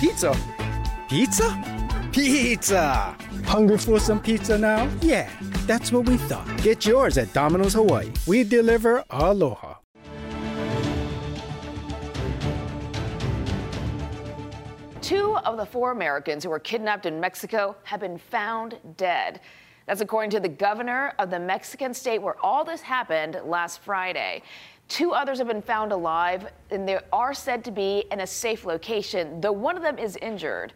Pizza? Pizza? Pizza! Hungry for some pizza now? Yeah, that's what we thought. Get yours at Domino's Hawaii. We deliver aloha. Two of the four Americans who were kidnapped in Mexico have been found dead. That's according to the governor of the Mexican state where all this happened last Friday. Two others have been found alive, and they are said to be in a safe location, though one of them is injured.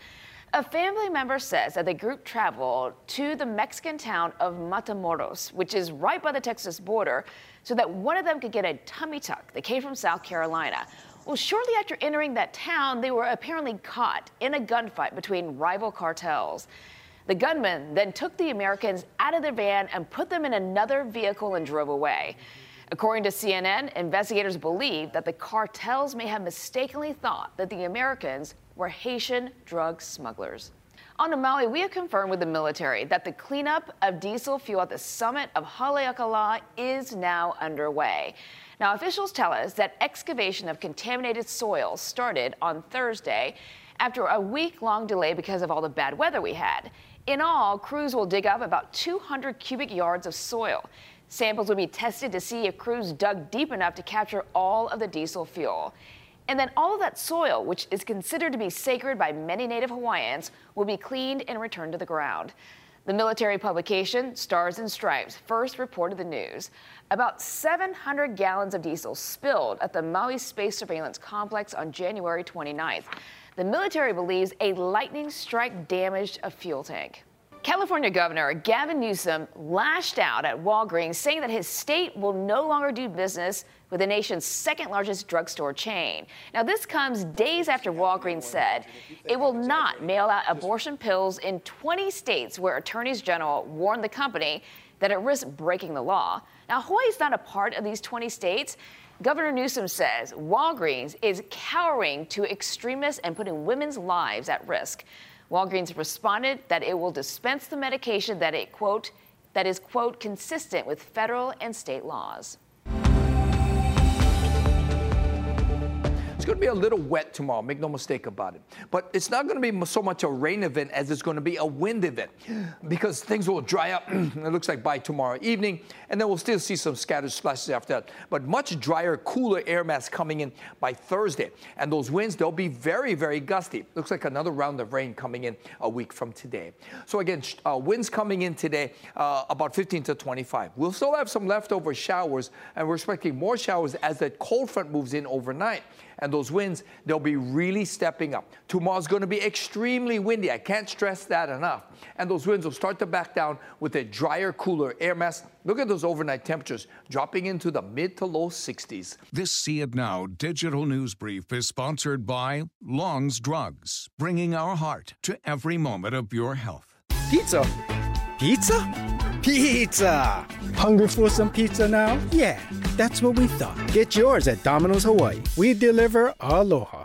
A family member says that the group traveled to the Mexican town of Matamoros, which is right by the Texas border, so that one of them could get a tummy tuck. They came from South Carolina. Well, shortly after entering that town, they were apparently caught in a gunfight between rival cartels. The gunman then took the Americans out of their van and put them in another vehicle and drove away. According to CNN, investigators believe that the cartels may have mistakenly thought that the Americans were Haitian drug smugglers. On Maui, we have confirmed with the military that the cleanup of diesel fuel at the summit of Haleakala is now underway. Now, officials tell us that excavation of contaminated soil started on Thursday after a week long delay because of all the bad weather we had. In all, crews will dig up about 200 cubic yards of soil. Samples will be tested to see if crews dug deep enough to capture all of the diesel fuel. And then all of that soil, which is considered to be sacred by many Native Hawaiians, will be cleaned and returned to the ground. The military publication, Stars and Stripes, first reported the news. About 700 gallons of diesel spilled at the Maui Space Surveillance Complex on January 29th. The military believes a lightning strike damaged a fuel tank. California Governor Gavin Newsom lashed out at Walgreens, saying that his state will no longer do business with the nation's second largest drugstore chain. Now, this comes days after Walgreens said it will not mail out abortion pills in 20 states where attorneys general warned the company that it risks breaking the law. Now, Hawaii is not a part of these 20 states. Governor Newsom says Walgreens is cowering to extremists and putting women's lives at risk. Walgreens responded that it will dispense the medication that it quote that is quote consistent with federal and state laws. It's going to be a little wet tomorrow, make no mistake about it. But it's not going to be so much a rain event as it's going to be a wind event because things will dry up, it looks like by tomorrow evening, and then we'll still see some scattered splashes after that. But much drier, cooler air mass coming in by Thursday. And those winds, they'll be very, very gusty. Looks like another round of rain coming in a week from today. So again, uh, winds coming in today uh, about 15 to 25. We'll still have some leftover showers, and we're expecting more showers as that cold front moves in overnight and those winds, they'll be really stepping up. Tomorrow's going to be extremely windy. I can't stress that enough. And those winds will start to back down with a drier, cooler air mass. Look at those overnight temperatures dropping into the mid to low 60s. This See It Now digital news brief is sponsored by Long's Drugs, bringing our heart to every moment of your health. Pizza? Pizza? Pizza! Hungry for some pizza now? Yeah, that's what we thought. Get yours at Domino's Hawaii. We deliver aloha.